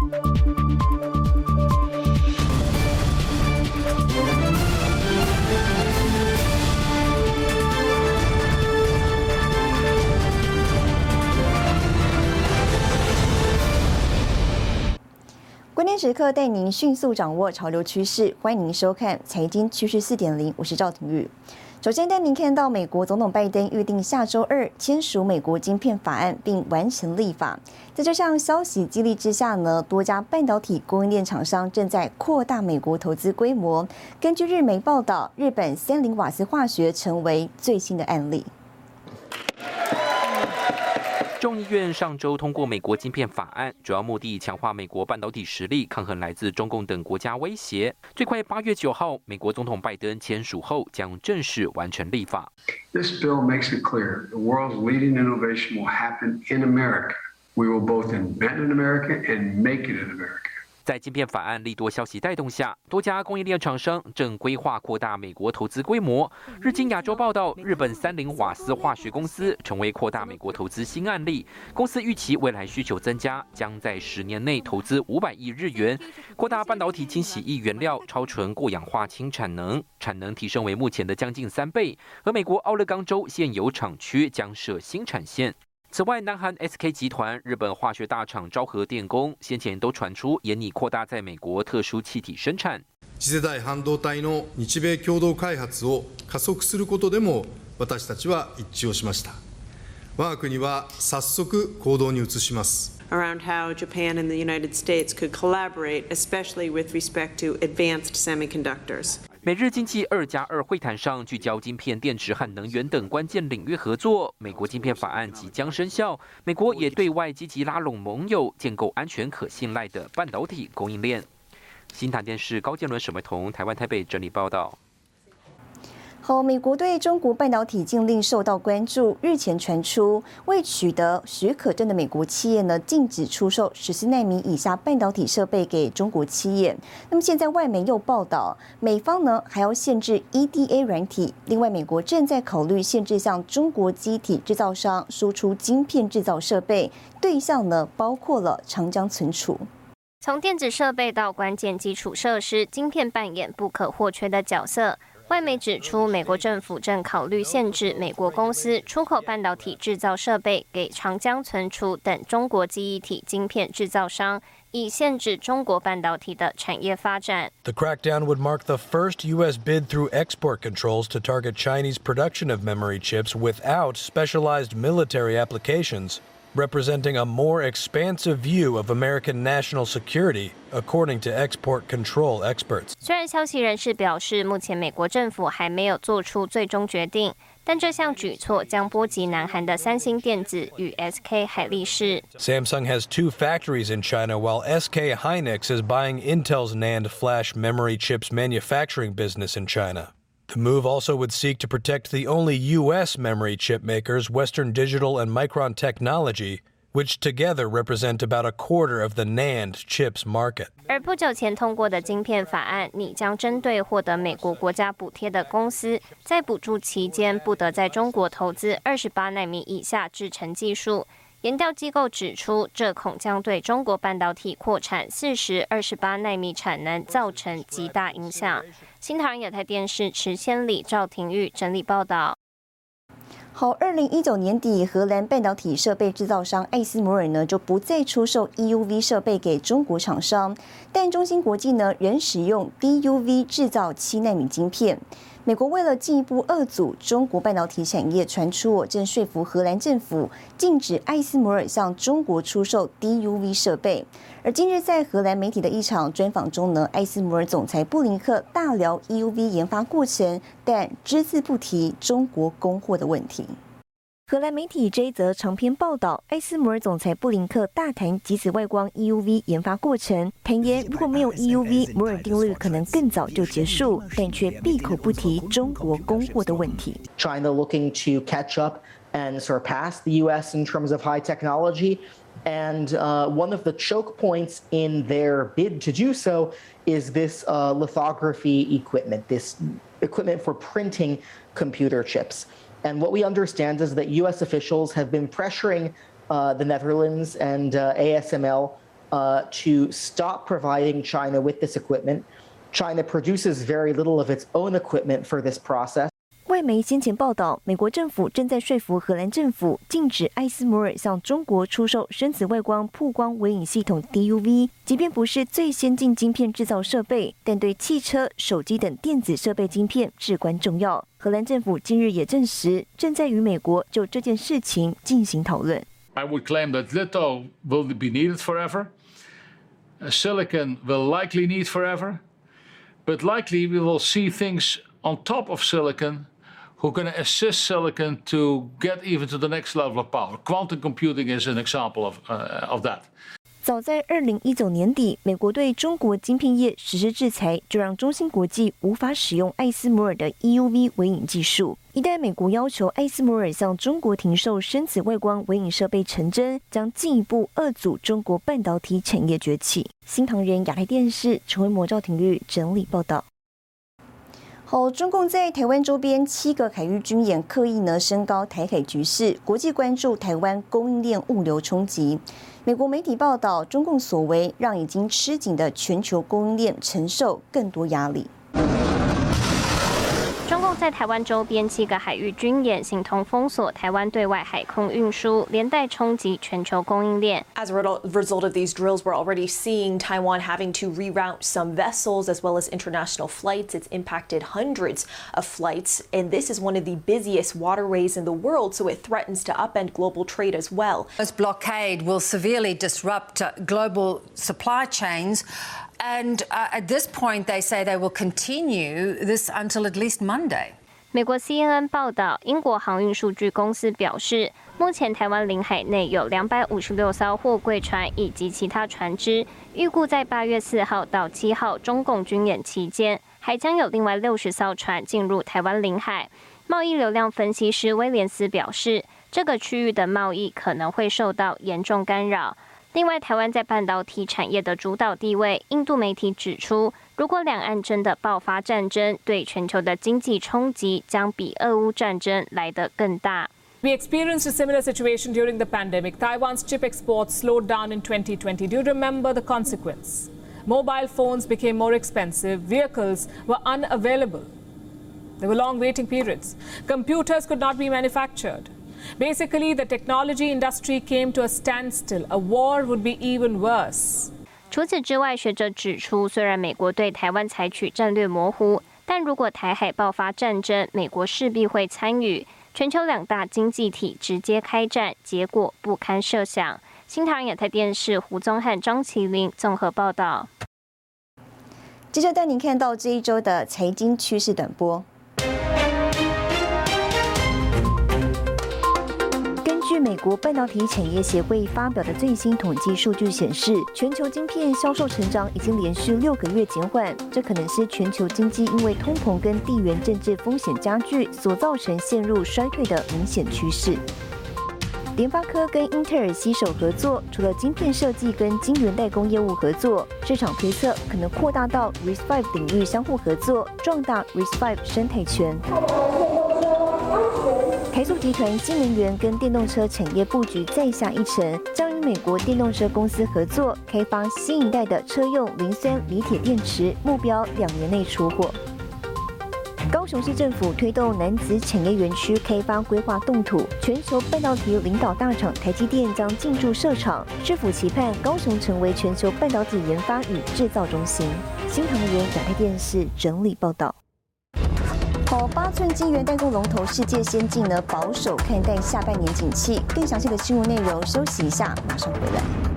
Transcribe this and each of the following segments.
关键时刻带您迅速掌握潮流趋势，欢迎您收看《财经趋势四点零》，我是赵廷玉。首先带您看到，美国总统拜登预定下周二签署美国晶片法案，并完成立法。在这项消息激励之下呢，多家半导体供应链厂商正在扩大美国投资规模。根据日媒报道，日本三菱瓦斯化学成为最新的案例。众议院上周通过美国晶片法案，主要目的强化美国半导体实力，抗衡来自中共等国家威胁。最快八月九号，美国总统拜登签署后，将正式完成立法。This bill makes it clear the world's leading innovation will happen in America. We will both invent in America and make it in America. 在晶片法案利多消息带动下，多家供应链厂商正规划扩大美国投资规模。日经亚洲报道，日本三菱瓦斯化学公司成为扩大美国投资新案例。公司预期未来需求增加，将在十年内投资五百亿日元，扩大半导体清洗液原料超纯过氧化氢产能，产能提升为目前的将近三倍。而美国奥勒冈州现有厂区将设新产线。此外，南韩 SK 集团、日本化学大厂昭和电工先前都传出严拟扩大在美国特殊气体生产。次世代半導体の日米共同開発を加速することでも私たちは一致をしました。我が国は早速行動に移します。around how Japan and the United States could collaborate, especially with respect to advanced semiconductors. 美日经济二加二会谈上聚焦晶片、电池和能源等关键领域合作。美国晶片法案即将生效，美国也对外积极拉拢盟友，建构安全可信赖的半导体供应链。新唐电视高建伦、沈维彤，台湾台北整理报道。好，美国对中国半导体禁令受到关注。日前传出，未取得许可证的美国企业呢，禁止出售十四纳米以下半导体设备给中国企业。那么现在外媒又报道，美方呢还要限制 EDA 软体。另外，美国正在考虑限制向中国机体制造商输出晶片制造设备，对象呢包括了长江存储。从电子设备到关键基础设施，晶片扮演不可或缺的角色。外媒指出，美国政府正考虑限制美国公司出口半导体制造设备给长江存储等中国记忆体晶片制造商，以限制中国半导体的产业发展。The crackdown would mark the first U.S. bid through export controls to target Chinese production of memory chips without specialized military applications. representing a more expansive view of American national security, according to export control experts. 虽然消息人士表示，目前美国政府还没有做出最终决定，但这项举措将波及南韩的三星电子与 SK 海力士。Samsung has two factories in China, while SK Hynix is buying Intel's NAND flash memory chips manufacturing business in China. The move also would seek to protect the only U.S. memory chip makers, Western Digital and Micron Technology, which together represent about a quarter of the NAND chips market. 而不久前通过的晶片法案，拟将针对获得美国国家补贴的公司，在补助期间不得在中国投资二十八纳米以下制程技术。研调机构指出，这恐将对中国半导体扩产四十二十八纳米产能造成极大影响。 新唐人亚太电视池千里、赵廷玉整理报道。好，二零一九年底，荷兰半导体设备制造商艾斯摩尔呢就不再出售 EUV 设备给中国厂商，但中芯国际呢仍使用 DUV 制造七纳米晶片。美国为了进一步遏阻中国半导体产业，传出我正说服荷兰政府禁止艾斯摩尔向中国出售 DUV 设备。而今日在荷兰媒体的一场专访中呢，艾斯摩尔总裁布林克大聊 EUV 研发过程，但只字不提中国供货的问题。荷兰媒体这一则长篇报道，艾斯摩尔总裁布林克大谈极紫外光 EUV 研发过程，坦言如果没有 EUV，摩尔定律可能更早就结束，但却闭口不提中国供货的问题。China looking to catch up and surpass the U.S. in terms of high technology. And uh, one of the choke points in their bid to do so is this uh, lithography equipment, this equipment for printing computer chips. And what we understand is that US officials have been pressuring uh, the Netherlands and uh, ASML uh, to stop providing China with this equipment. China produces very little of its own equipment for this process. 外媒先前报道，美国政府正在说服荷兰政府禁止艾斯摩尔向中国出售深紫外光曝光微影系统 DUV。即便不是最先进晶片制造设备，但对汽车、手机等电子设备晶片至关重要。荷兰政府近日也证实，正在与美国就这件事情进行讨论。I would claim that litho will be needed forever. Silicon will likely need forever, but likely we will see things on top of silicon who can assist silicon to get even to the next level of power. Quantum computing is an example of, uh, of that. 早在二零一九年底，美国对中国晶片业实施制裁，就让中芯国际无法使用艾斯摩尔的 EUV 微影技术。一旦美国要求艾斯摩尔向中国停售深紫外光微影设备成真，将进一步遏阻中国半导体产业崛起。新唐人亚太电视陈为模赵廷玉整理报道。好，中共在台湾周边七个海域军演，刻意呢升高台海局势，国际关注台湾供应链物流冲击。美国媒体报道，中共所为让已经吃紧的全球供应链承受更多压力。中共在台湾周边七个海域军演，形同封锁台湾对外海空运输，连带冲击全球供应链。As a result of these drills, we're already seeing Taiwan having to reroute some vessels as well as international flights. It's impacted hundreds of flights, and this is one of the busiest waterways in the world, so it threatens to upend global trade as well. This blockade will severely disrupt global supply chains. And at this point, they say they will continue this until at least Monday. 美国 CNN 报道，英国航运数据公司表示，目前台湾领海内有两百五十六艘货柜船以及其他船只，预估在八月四号到七号中共军演期间，还将有另外六十艘船进入台湾领海。贸易流量分析师威廉斯表示，这个区域的贸易可能会受到严重干扰。另外，台湾在半导体产业的主导地位，印度媒体指出，如果两岸真的爆发战争，对全球的经济冲击将比俄乌战争来得更大。We experienced a similar situation during the pandemic. Taiwan's chip exports slowed down in 2020. Do you remember the consequence? Mobile phones became more expensive, vehicles were unavailable. There were long waiting periods. Computers could not be manufactured. Basically, the technology industry came to a standstill. A war would be even worse. 除此之外，学者指出，虽然美国对台湾采取战略模糊，但如果台海爆发战争，美国势必会参与。全球两大经济体直接开战，结果不堪设想。新唐亚太电视胡宗汉、张麒麟综合报道。接着带您看到这一周的财经趋势短波。美国半导体产业协会发表的最新统计数据显示，全球晶片销售成长已经连续六个月减缓，这可能是全球经济因为通膨跟地缘政治风险加剧所造成陷入衰退的明显趋势。联发科跟英特尔携手合作，除了晶片设计跟晶圆代工业务合作，市场推测可能扩大到 RISC-V 领域相互合作，壮大 RISC-V 生态圈。台塑集团新能源跟电动车产业布局再下一城，将与美国电动车公司合作，开发新一代的车用磷酸锂铁电池，目标两年内出货。高雄市政府推动南子产业园区开发规划动土，全球半导体领导大厂台积电将进驻设厂，市府期盼高雄成为全球半导体研发与制造中心。新唐人亚太电视整理报道。好，八寸晶圆代工龙头世界先进呢，保守看待下半年景气。更详细的新闻内容，休息一下，马上回来。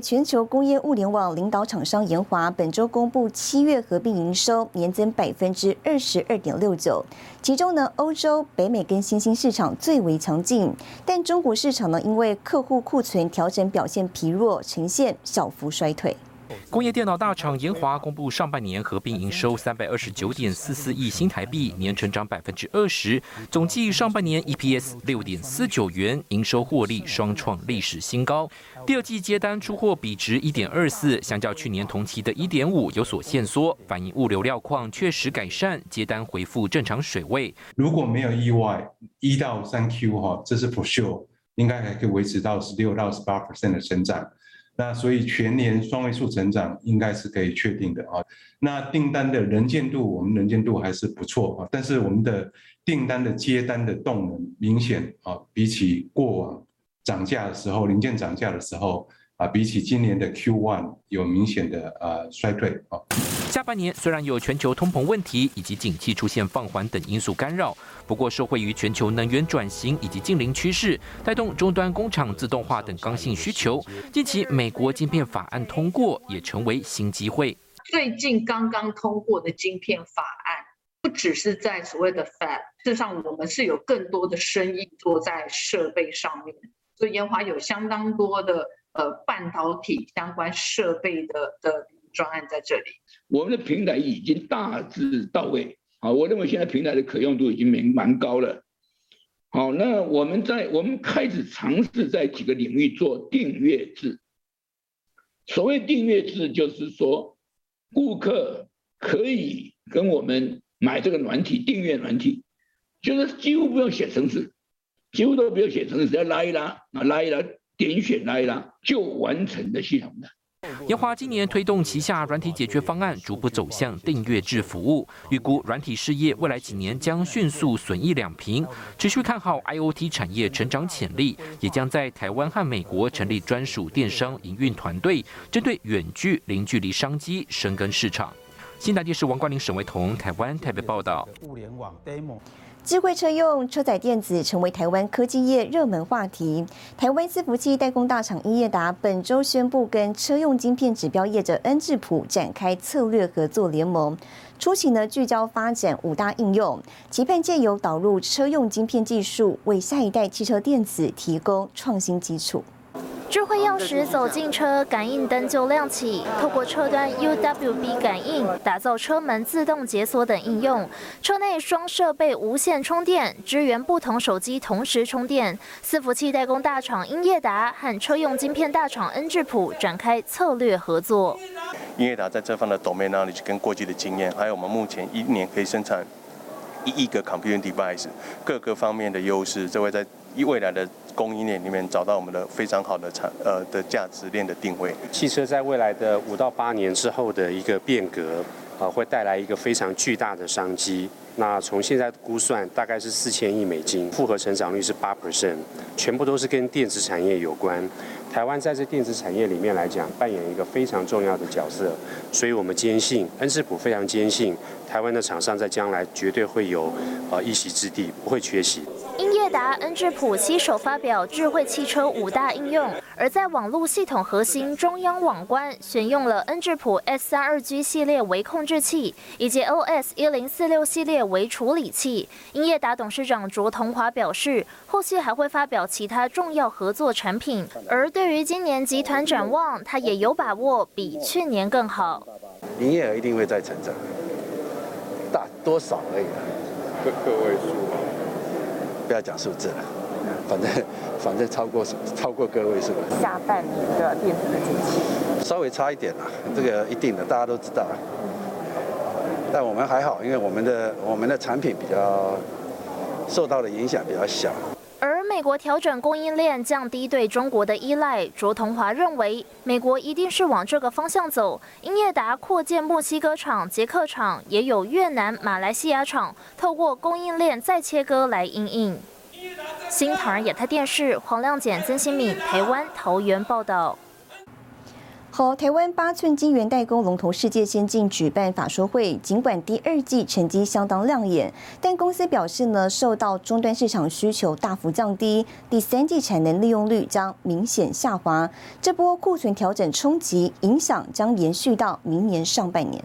全球工业物联网领导厂商研华本周公布七月合并营收年增百分之二十二点六九，其中呢，欧洲、北美跟新兴市场最为强劲，但中国市场呢，因为客户库存调整表现疲弱，呈现小幅衰退。工业电脑大厂研华公布上半年合并营收三百二十九点四四亿新台币，年成长百分之二十，总计上半年 EPS 六点四九元，营收获利双创历史新高。第二季接单出货比值一点二四，相较去年同期的一点五有所限缩，反映物流料况确实改善，接单回复正常水位。如果没有意外，一到三 Q 哈，这是 for sure，应该还可以维持到十六到十八 percent 的成长。那所以全年双位数成长应该是可以确定的啊。那订单的能见度，我们能见度还是不错啊，但是我们的订单的接单的动能明显啊，比起过往涨价的时候，零件涨价的时候。啊，比起今年的 Q one 有明显的呃衰退啊。下半年虽然有全球通膨问题以及景气出现放缓等因素干扰，不过受惠于全球能源转型以及近邻趋势，带动终端工厂自动化等刚性需求。近期美国晶片法案通过，也成为新机会。最近刚刚通过的晶片法案，不只是在所谓的 Fab，事实上我们是有更多的生意做在设备上面，所以研华有相当多的。呃，半导体相关设备的的专案在这里，我们的平台已经大致到位。好，我认为现在平台的可用度已经蛮蛮高了。好，那我们在我们开始尝试在几个领域做订阅制。所谓订阅制，就是说顾客可以跟我们买这个软体，订阅软体，就是几乎不用写程式，几乎都不用写程式，只要拉一拉啊，拉一拉。点选拉一拉就完成的系统的。研华今年推动旗下软体解决方案，逐步走向订阅制服务。预估软体事业未来几年将迅速损益两平。持续看好 IOT 产业成长潜力，也将在台湾和美国成立专属电商营运团队，针对远距零距离商机深耕市场。新台电视王冠林、沈维彤，台湾台北报道。互联网 demo。智慧车用车载电子成为台湾科技业热门话题。台湾伺服器代工大厂英业达本周宣布，跟车用晶片指标业者恩智浦展开策略合作联盟，初期呢聚焦发展五大应用，期盼借由导入车用晶片技术，为下一代汽车电子提供创新基础。智慧钥匙走进车，感应灯就亮起。透过车端 UWB 感应，打造车门自动解锁等应用。车内双设备无线充电，支援不同手机同时充电。伺服器代工大厂英业达和车用晶片大厂恩智浦展开策略合作。英业达在这方的 domain knowledge 跟过去的经验，还有我们目前一年可以生产一亿个 computing device，各个方面的优势，这会在未来的。供应链里面找到我们的非常好的产呃的价值链的定位。汽车在未来的五到八年之后的一个变革，啊，会带来一个非常巨大的商机。那从现在估算，大概是四千亿美金，复合成长率是八 percent，全部都是跟电子产业有关。台湾在这电子产业里面来讲，扮演一个非常重要的角色，所以我们坚信，恩智浦非常坚信，台湾的厂商在将来绝对会有呃一席之地，不会缺席。达、恩智浦携手发表智慧汽车五大应用，而在网络系统核心中央网关，选用了恩智浦 S 三二 G 系列为控制器，以及 OS 一零四六系列为处理器。英业达董事长卓同华表示，后续还会发表其他重要合作产品。而对于今年集团展望，他也有把握比去年更好。营业额一定会再成长，大多少而已，个个位数。不要讲数字了，反正反正超过超过个位数了。下半年的电子的景气稍微差一点啦，这个一定的，大家都知道。但我们还好，因为我们的我们的产品比较受到的影响比较小。国调整供应链，降低对中国的依赖，卓同华认为，美国一定是往这个方向走。英业达扩建墨西哥厂、捷克厂，也有越南、马来西亚厂，透过供应链再切割来应应。新唐人亚太电视黄亮简、曾新敏，台湾桃园报道。和，台湾八寸晶圆代工龙头世界先进举办法说会，尽管第二季成绩相当亮眼，但公司表示呢，受到终端市场需求大幅降低，第三季产能利用率将明显下滑，这波库存调整冲击影响将延续到明年上半年。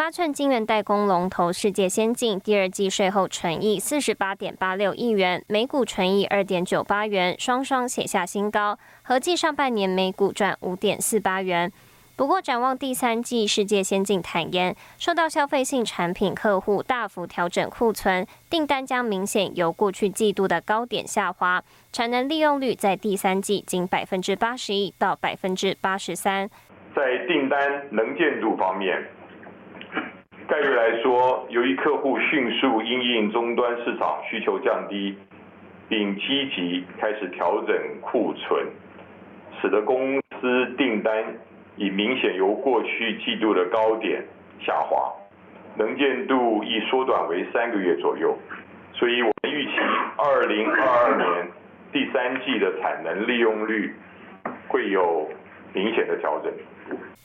八寸晶圆代工龙头世界先进第二季税后纯益四十八点八六亿元，每股纯益二点九八元，双双写下新高。合计上半年每股赚五点四八元。不过，展望第三季，世界先进坦言，受到消费性产品客户大幅调整库存，订单将明显由过去季度的高点下滑，产能利用率在第三季仅百分之八十一到百分之八十三。在订单能见度方面，概率来说，由于客户迅速因应终端市场需求降低，并积极开始调整库存，使得公司订单。已明显由过去季度的高点下滑，能见度已缩短为三个月左右，所以我们预期二零二二年第三季的产能利用率会有明显的调整。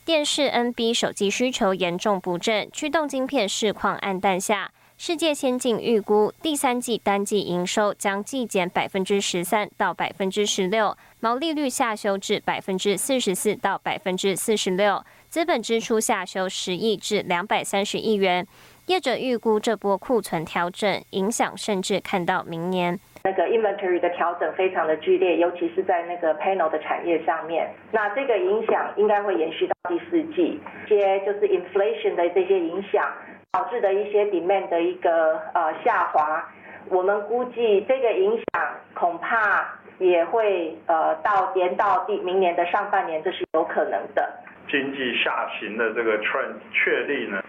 电视、NB、手机需求严重不振，驱动晶片市况黯淡下。世界先进预估第三季单季营收将季减百分之十三到百分之十六，毛利率下修至百分之四十四到百分之四十六，资本支出下修十亿至两百三十亿元。业者预估这波库存调整影响甚至看到明年。那个 inventory 的调整非常的剧烈，尤其是在那个 panel 的产业上面。那这个影响应该会延续到第四季，一些就是 inflation 的这些影响。导致的一些 demand 的一个呃下滑，我们估计这个影响恐怕也会呃到延到第明年的上半年，这是有可能的。经济下行的这个 trend 确立呢，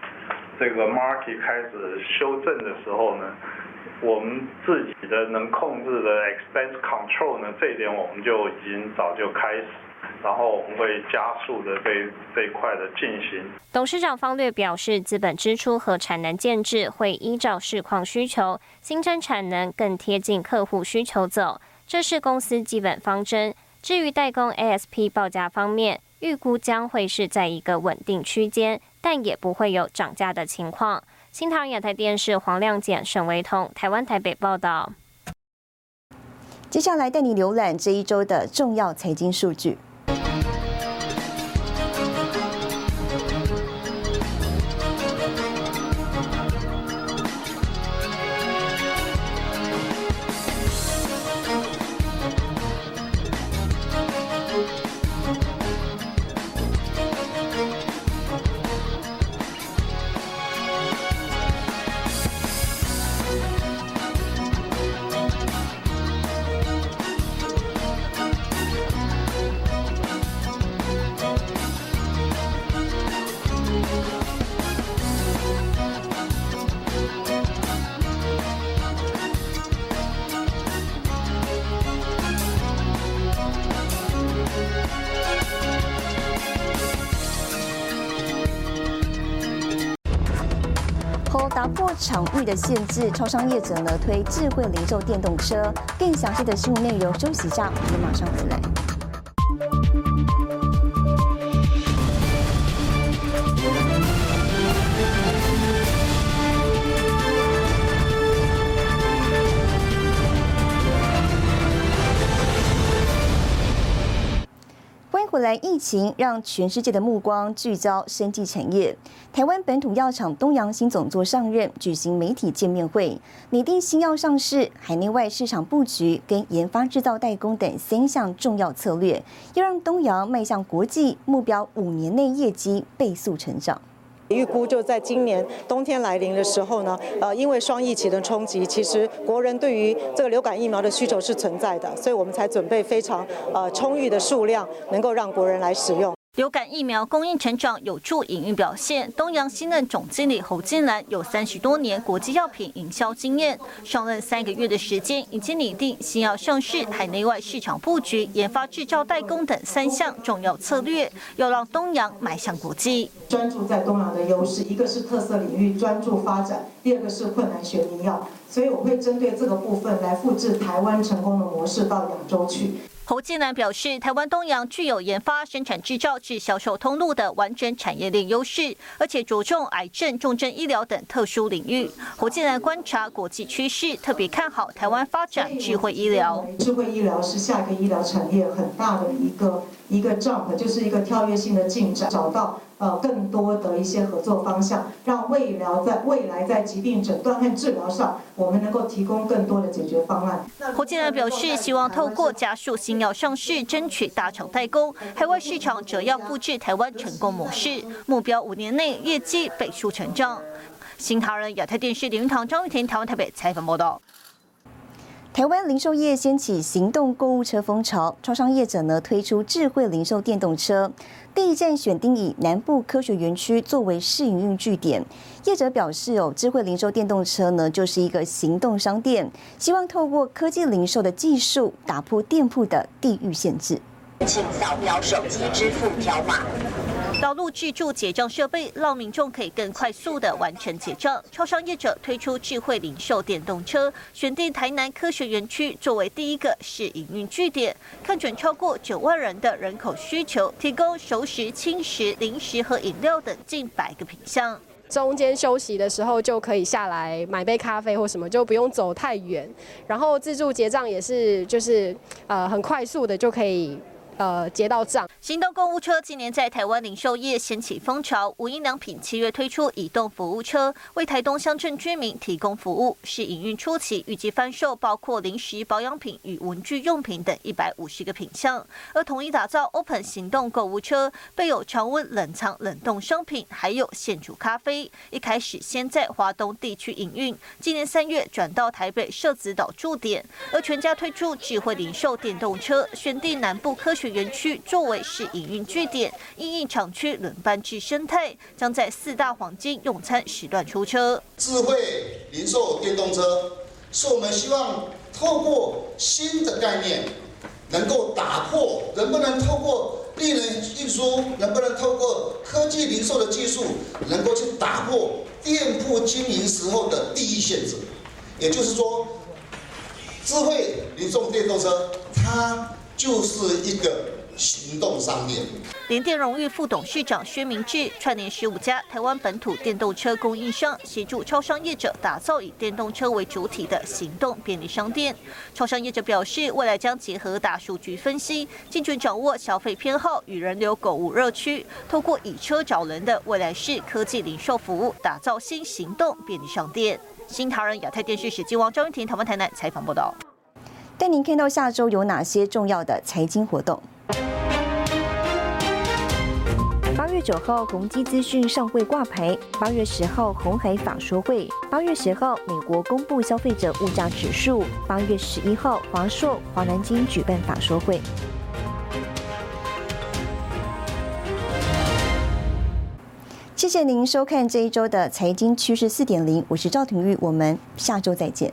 这个 market 开始修正的时候呢，我们自己的能控制的 expense control 呢，这一点我们就已经早就开始。然后我们会加速的这这一块的进行。董事长方略表示，资本支出和产能建制会依照市况需求，新增产能更贴近客户需求走，这是公司基本方针。至于代工 ASP 报价方面，预估将会是在一个稳定区间，但也不会有涨价的情况。新唐亚太电视黄亮简、沈维彤，台湾台北报道。接下来带你浏览这一周的重要财经数据。域的限制，超商业者呢推智慧零售电动车。更详细的新闻内容，休息一下，我们马上回来。回来，疫情让全世界的目光聚焦生技产业。台湾本土药厂东阳新总座上任，举行媒体见面会，拟定新药上市、海内外市场布局跟研发制造代工等三项重要策略，要让东阳迈向国际目标，五年内业绩倍速成长。预估就在今年冬天来临的时候呢，呃，因为双疫情的冲击，其实国人对于这个流感疫苗的需求是存在的，所以我们才准备非常呃充裕的数量，能够让国人来使用。流感疫苗供应成长有助营运表现。东阳新任总经理侯金兰有三十多年国际药品营销经验，上任三个月的时间，已经拟定新药上市、海内外市场布局、研发制造代工等三项重要策略，要让东阳迈向国际。专注在东阳的优势，一个是特色领域专注发展，第二个是困难学名药，所以我会针对这个部分来复制台湾成功的模式到亚洲去。侯建南表示，台湾东洋具有研发、生产、制造至销售通路的完整产业链优势，而且着重癌症、重症医疗等特殊领域。侯建南观察国际趋势，特别看好台湾发展智慧医疗。智慧医疗是下一个医疗产业很大的一个一个 jump，就是一个跳跃性的进展，找到呃更多的一些合作方向，让未疗在未来在疾病诊断和治疗上，我们能够提供更多的解决方案。侯建然表示，希望透过加速新药上市，争取大厂代工，海外市场则要复制台湾成功模式，目标五年内业绩倍数成长。新唐人亚太电视林云堂、张玉婷，台湾台北采访报道。台湾零售业掀起行动购物车风潮，超商业者呢推出智慧零售电动车，第一站选定以南部科学园区作为试营运据点。业者表示，哦，智慧零售电动车呢就是一个行动商店，希望透过科技零售的技术，打破店铺的地域限制。请扫描手机支付条码。导入自助结账设备，让民众可以更快速的完成结账。超商业者推出智慧零售电动车，选定台南科学园区作为第一个试营运据点，看准超过九万人的人口需求，提供熟食、轻食、零食和饮料等近百个品项。中间休息的时候就可以下来买杯咖啡或什么，就不用走太远。然后自助结账也是，就是呃很快速的就可以。呃，结到账。行动购物车今年在台湾零售业掀起风潮。无印良品七月推出移动服务车，为台东乡镇居民提供服务。是营运初期，预计贩售包括零食、保养品与文具用品等一百五十个品项。而统一打造 Open 行动购物车，备有常温冷藏冷冻商品，还有现煮咖啡。一开始先在华东地区营运，今年三月转到台北社子岛驻点。而全家推出智慧零售电动车，选定南部科学。园区作为是营运据点，因应厂区轮班制生态，将在四大黄金用餐时段出车。智慧零售电动车是我们希望透过新的概念，能够打破能不能透过令人运输，能不能透过科技零售的技术，能够去打破店铺经营时候的第一限制。也就是说，智慧零售电动车它。就是一个行动商店。联电荣誉副董事长薛明志串联十五家台湾本土电动车供应商，协助超商业者打造以电动车为主体的行动便利商店。超商业者表示，未来将结合大数据分析，精准掌握消费偏好与人流购物热区，透过以车找人的未来式科技零售服务，打造新行动便利商店。新唐人亚太电视史记王张云婷台湾台南采访报道。带您看到下周有哪些重要的财经活动。八月九号，宏基资讯上会挂牌；八月十号，红海法说会；八月十号，美国公布消费者物价指数；八月十一号，华硕、华南金举办法说会。谢谢您收看这一周的财经趋势四点零，我是赵廷玉，我们下周再见。